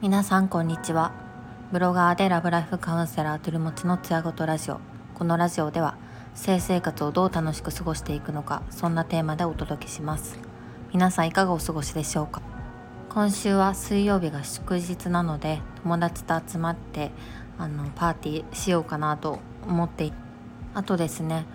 皆さんこんにちは。ブロガーでラブライフカウンセラートゥルモチのつやごとラジオ。このラジオでは性生活をどう楽しく過ごしていくのかそんなテーマでお届けします。皆さんいかがお過ごしでしょうか？今週は水曜日が祝日なので友達と集まってあのパーティーしようかなと思ってあとですね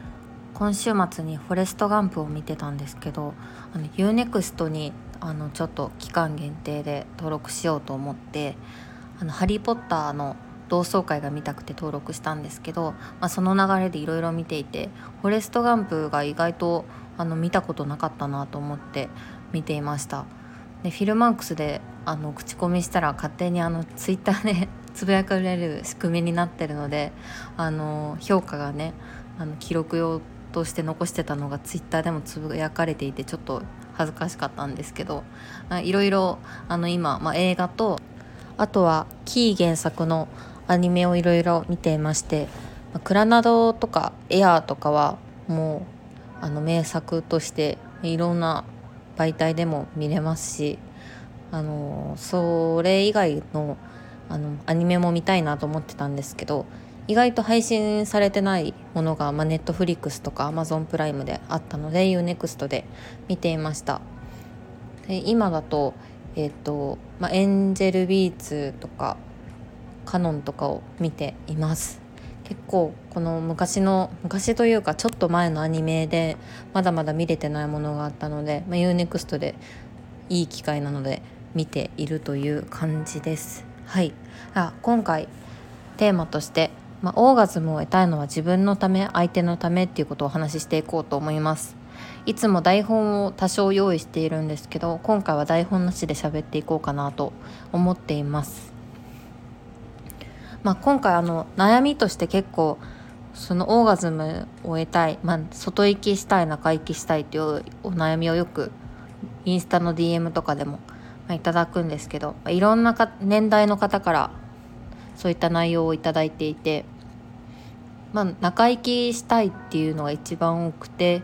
今週末にフォレストガンプを見てたんですけどあの UNEXT にあのちょっと期間限定で登録しようと思って「あのハリー・ポッター」の同窓会が見たくて登録したんですけど、まあ、その流れでいろいろ見ていてフォレストガンプが意外とあの見たことなかったなと思って見ていました。でフィルマークスであの口コミしたら勝手にあのツイッターで つぶやかれる仕組みになってるのであの評価がねあの記録用として残してたのがツイッターでもつぶやかれていてちょっと恥ずかしかったんですけどいろいろあの今、まあ、映画とあとはキー原作のアニメをいろいろ見ていまして「クラナド」とか「エアー」とかはもうあの名作としていろんな媒体でも見れますしあのそれ以外のあのアニメも見たいなと思ってたんですけど意外と配信されてないものが、まあ、ネットフリックスとかアマゾンプライムであったので UNEXT で見ていました。で今だと,、えーとまあ、エンジェルビーツとかカノンとかを見ています。結構この昔の昔というかちょっと前のアニメでまだまだ見れてないものがあったので、まあ、UNEXT でいい機会なので見ているという感じです。はい。あ今回テーマとしてまあ、オーガズムを得たいのは自分のため相手のためっていうことをお話ししていこうと思います。いつも台本を多少用意しているんですけど今回は台本なしで喋っていこうかなと思っています。まあ、今回あの悩みとして結構そのオーガズムを得たい、まあ、外行きしたい中行きしたいっていうお悩みをよくインスタの DM とかでも、まあ、いただくんですけど、いろんな年代の方からそういった内容を頂いていてまあ、中行きしたいっていうのが一番多くて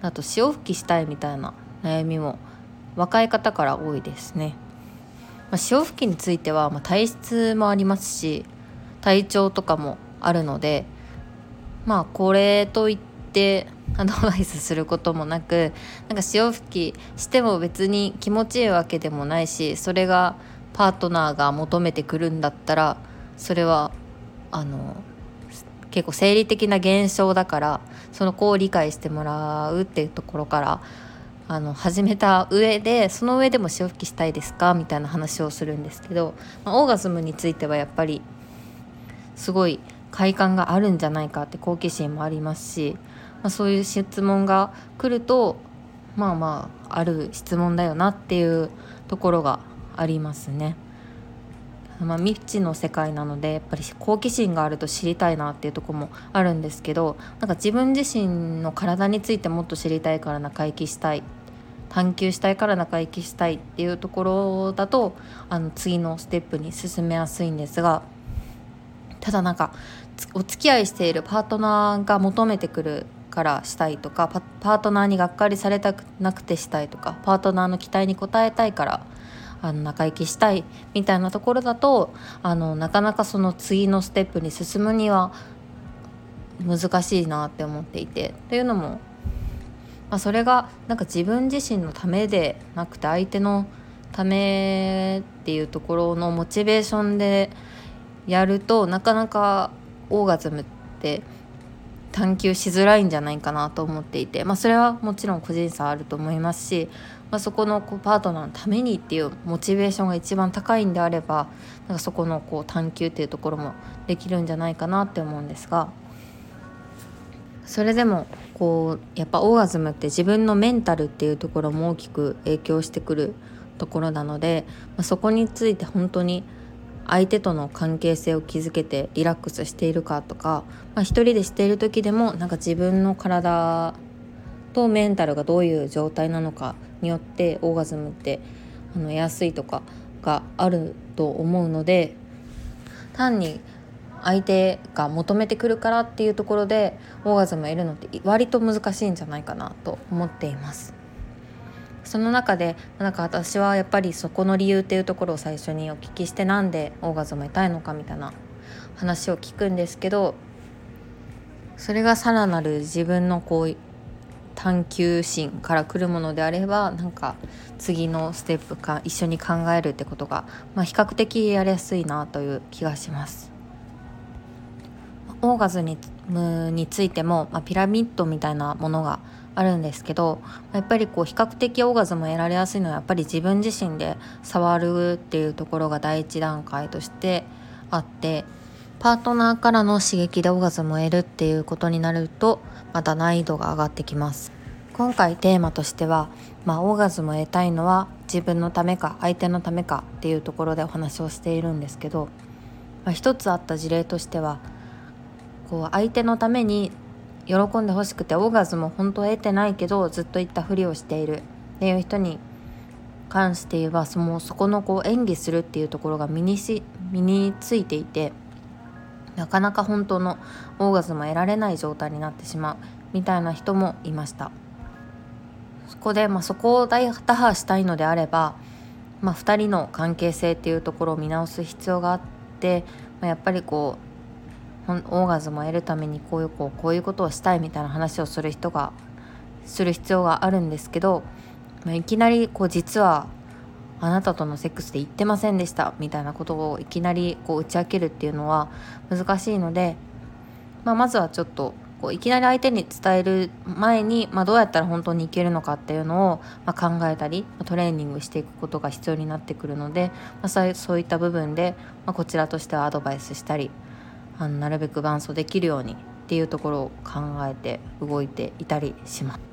あと潮吹きしたいみたいな悩みも若い方から多いですね、まあ、潮吹きについては、まあ、体質もありますし体調とかもあるのでまあこれといってアドバイスすることもなくなんか潮吹きしても別に気持ちいいわけでもないしそれがパートナーが求めてくるんだったらそれはあの結構生理的な現象だからその子を理解してもらうっていうところからあの始めた上でその上でも潮吹きしたいですか？みたいな話をするんですけど、まあ、オーガズムについてはやっぱりすごい快感があるんじゃないかって好奇心もありますし、まあ、そういう質問が来るとまあまあある質問だよなっていうところがありますね。まあ、未知の世界なのでやっぱり好奇心があると知りたいなっていうとこもあるんですけどなんか自分自身の体についてもっと知りたいから中行きしたい。探求したいから中行きしたいっていうところだとあの次のステップに進めやすいんですがただなんかお付き合いしているパートナーが求めてくるからしたいとかパートナーにがっかりされたくなくてしたいとかパートナーの期待に応えたいからあの仲良きしたいみたいなところだとあのなかなかその次のステップに進むには難しいなって思っていてというのも、まあ、それがなんか自分自身のためでなくて相手のためっていうところのモチベーションでやるとなかなかオーガズムって探求しづらいんじゃないかなと思っていて、まあ、それはもちろん個人差あると思いますしまあ、そこのこうパートナーのためにっていうモチベーションが一番高いんであればなんかそこのこう探求っていうところもできるんじゃないかなって思うんですがそれでもこうやっぱオーガズムって自分のメンタルっていうところも大きく影響してくるところなので、まあ、そこについて本当に相手との関係性を築けてリラックスしているかとか、まあ、一人でしている時でもなんか自分の体とメンタルがどういう状態なのかによってオーガズムってあの安いとかがあると思うので単に相手が求めてくるからっていうところでオーガズムを得るのって割と難しいんじゃないかなと思っています。その中でなんか私はやっぱりそこの理由っていうところを最初にお聞きしてなんでオーガズム得たいのかみたいな話を聞くんですけどそれがさらなる自分のこう探求心から来るものであればなんか次のステップか一緒に考えるってことが、まあ、比較的やりやすいなという気がします。オーガズムについても、まあ、ピラミッドみたいなものがあるんですけどやっぱりこう比較的オーガズムを得られやすいのはやっぱり自分自身で触るっていうところが第一段階としてあってパートナーからの刺激でオーガズムを得るっていうことになるとまた難易度が上がってきます。今回テーマとしては、まあ、オーガズムを得たいのは自分のためか相手のためかっていうところでお話をしているんですけど、まあ、一つあった事例としてはこう相手のために喜んでほしくてオーガズムを本当は得てないけどずっと言ったふりをしている。っていう人に関して言えばそのそこのこう演技するっていうところが身にし身についていてなかなか本当のオーガズム得られない状態になってしまうみたいな人もいました。そこで、まあ、そこを大打破したいのであれば、まあ、2人の関係性っていうところを見直す必要があって、まあ、やっぱりこうオーガズムを得るためにこういうこうこういうことをしたいみたいな話をする人がする必要があるんですけど、まあ、いきなりこう実はあなたとのセックスで言ってませんでしたみたいなことをいきなりこう打ち明けるっていうのは難しいので、まあ、まずはちょっとこういきなり相手に伝える前に、まあ、どうやったら本当にいけるのかっていうのを、まあ、考えたりトレーニングしていくことが必要になってくるので、まあ、そういった部分で、まあ、こちらとしてはアドバイスしたりあのなるべく伴走できるようにっていうところを考えて動いていたりします。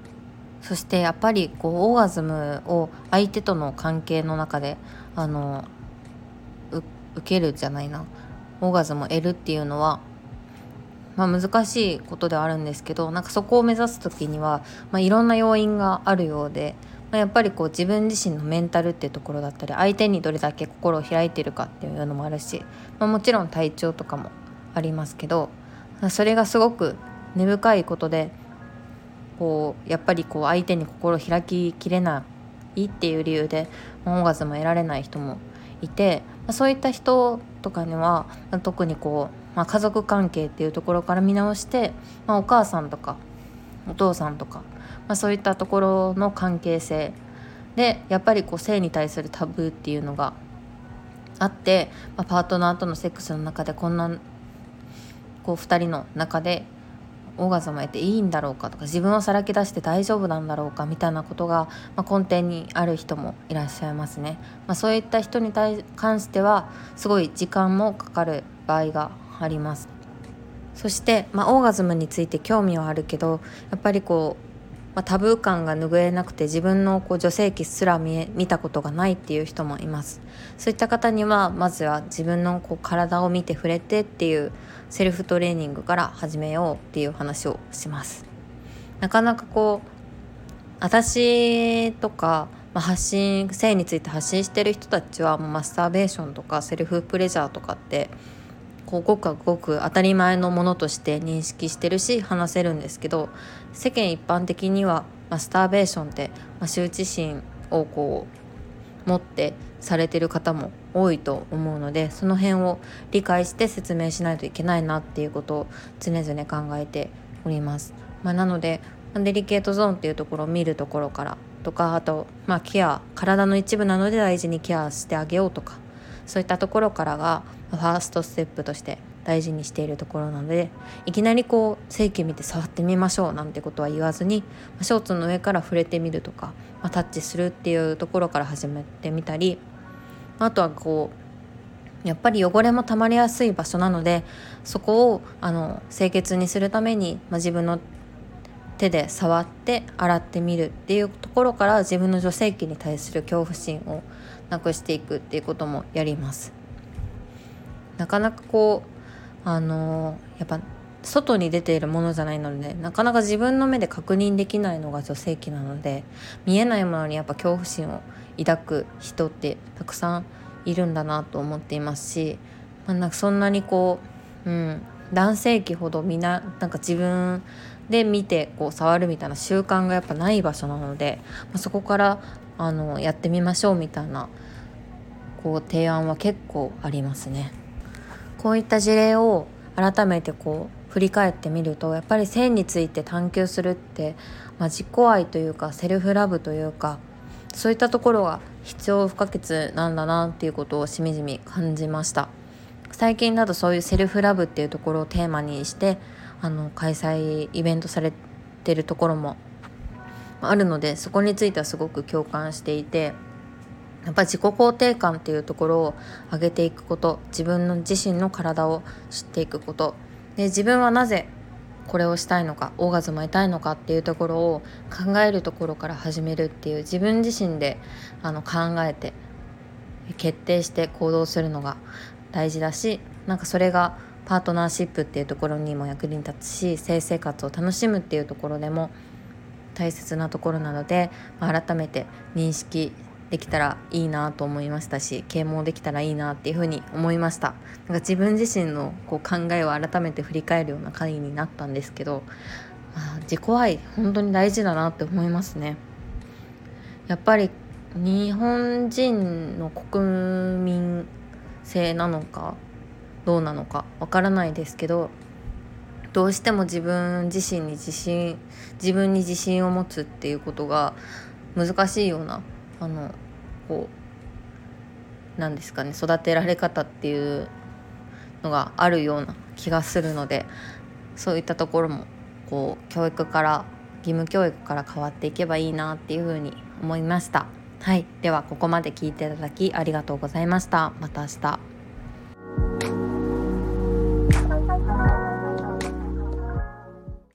そしてやっぱりこうオーガズムを相手との関係の中であの受けるじゃないな。オーガズムを得るっていうのは、まあ、難しいことではあるんですけどなんかそこを目指す時には、まあ、いろんな要因があるようで、まあ、やっぱりこう自分自身のメンタルっていうところだったり相手にどれだけ心を開いてるかっていうのもあるし、まあ、もちろん体調とかもありますけどそれがすごく根深いことでこうやっぱりこう相手に心を開ききれないっていう理由でオーガズム得られない人もいてそういった人とかには特にこう、まあ、家族関係っていうところから見直して、まあ、お母さんとかお父さんとか、まあ、そういったところの関係性でやっぱりこう性に対するタブーっていうのがあって、まあ、パートナーとのセックスの中でこんなこう2人の中でオーガズムを得ていいんだろうかとか自分をさらけ出して大丈夫なんだろうかみたいなことが、まあ、根底にある人もいらっしゃいますね。まあ、そういった人に対関してはすごい時間もかかる場合があります。そして、まあ、オーガズムについて興味はあるけどやっぱりこうまあ、タブー感が拭えなくて自分のこう女性器すら見え見たことがないっていう人もいます。そういった方にはまずは自分のこう体を見て触れてっていうセルフトレーニングから始めようっていう話をします。なかなかこう私とか、ま、発信性について発信してる人たちはもうマスターベーションとかセルフプレジャーとかってこうごくごく当たり前のものとして認識してるし話せるんですけど世間一般的にはマスターベーションって、まあ、羞恥心をこう持ってされてる方も多いと思うのでその辺を理解して説明しないといけないなっていうことを常々考えております。まあ、なのでデリケートゾーンっていうところを見るところからとかあと、まあ、ケア体の一部なので大事にケアしてあげようとかそういったところからがファーストステップとして大事にしているところなのでいきなりこう正規見て触ってみましょうなんてことは言わずにショーツの上から触れてみるとか、まあ、タッチするっていうところから始めてみたりあとはこうやっぱり汚れもたまりやすい場所なのでそこをあの清潔にするために、まあ、自分の手で触って洗ってみるっていうところから自分の女性器に対する恐怖心をなくしていくっていうこともやります。なかなかこうあのやっぱ外に出ているものじゃないのでなかなか自分の目で確認できないのが女性器なので見えないものにやっぱ恐怖心を抱く人ってたくさんいるんだなと思っていますし、まあ、なんかそんなにこう、うん、男性器ほどみんななんか自分で見てこう触るみたいな習慣がやっぱない場所なので、まあ、そこからあのやってみましょうみたいなこう提案は結構ありますね。こういった事例を改めてこう振り返ってみるとやっぱり性について探求するって、まあ、自己愛というかセルフラブというかそういったところが必要不可欠なんだなっていうことをしみじみ感じました最近だとそういうセルフラブっていうところをテーマにしてあの開催イベントされてるところもあるのでそこについてはすごく共感していてやっぱ自己肯定感っていうところを上げていくこと自分の自身の体を知っていくこと。で自分はなぜこれをしたいのかオーガズムを得たいのかっていうところを考えるところから始めるっていう自分自身であの考えて決定して行動するのが大事だしなんかそれがパートナーシップっていうところにも役に立つし性生活を楽しむっていうところでも大切なところなので、まあ、改めて認識できたらいいなと思いましたし啓蒙できたらいいなっていうふうに思いました。なんか自分自身のこう考えを改めて振り返るような回になったんですけどまあ自己愛本当に大事だなって思いますね。やっぱり日本人の国民性なのかどうなのかわからないですけどどうしても自分自身に自信自分に自信を持つっていうことが難しいようなあのこうなんですかね育てられ方っていうのがあるような気がするのでそういったところもこう教育から義務教育から変わっていけばいいなっていうふうに思いました。はい、ではここまで聞いていただきありがとうございました。また明日。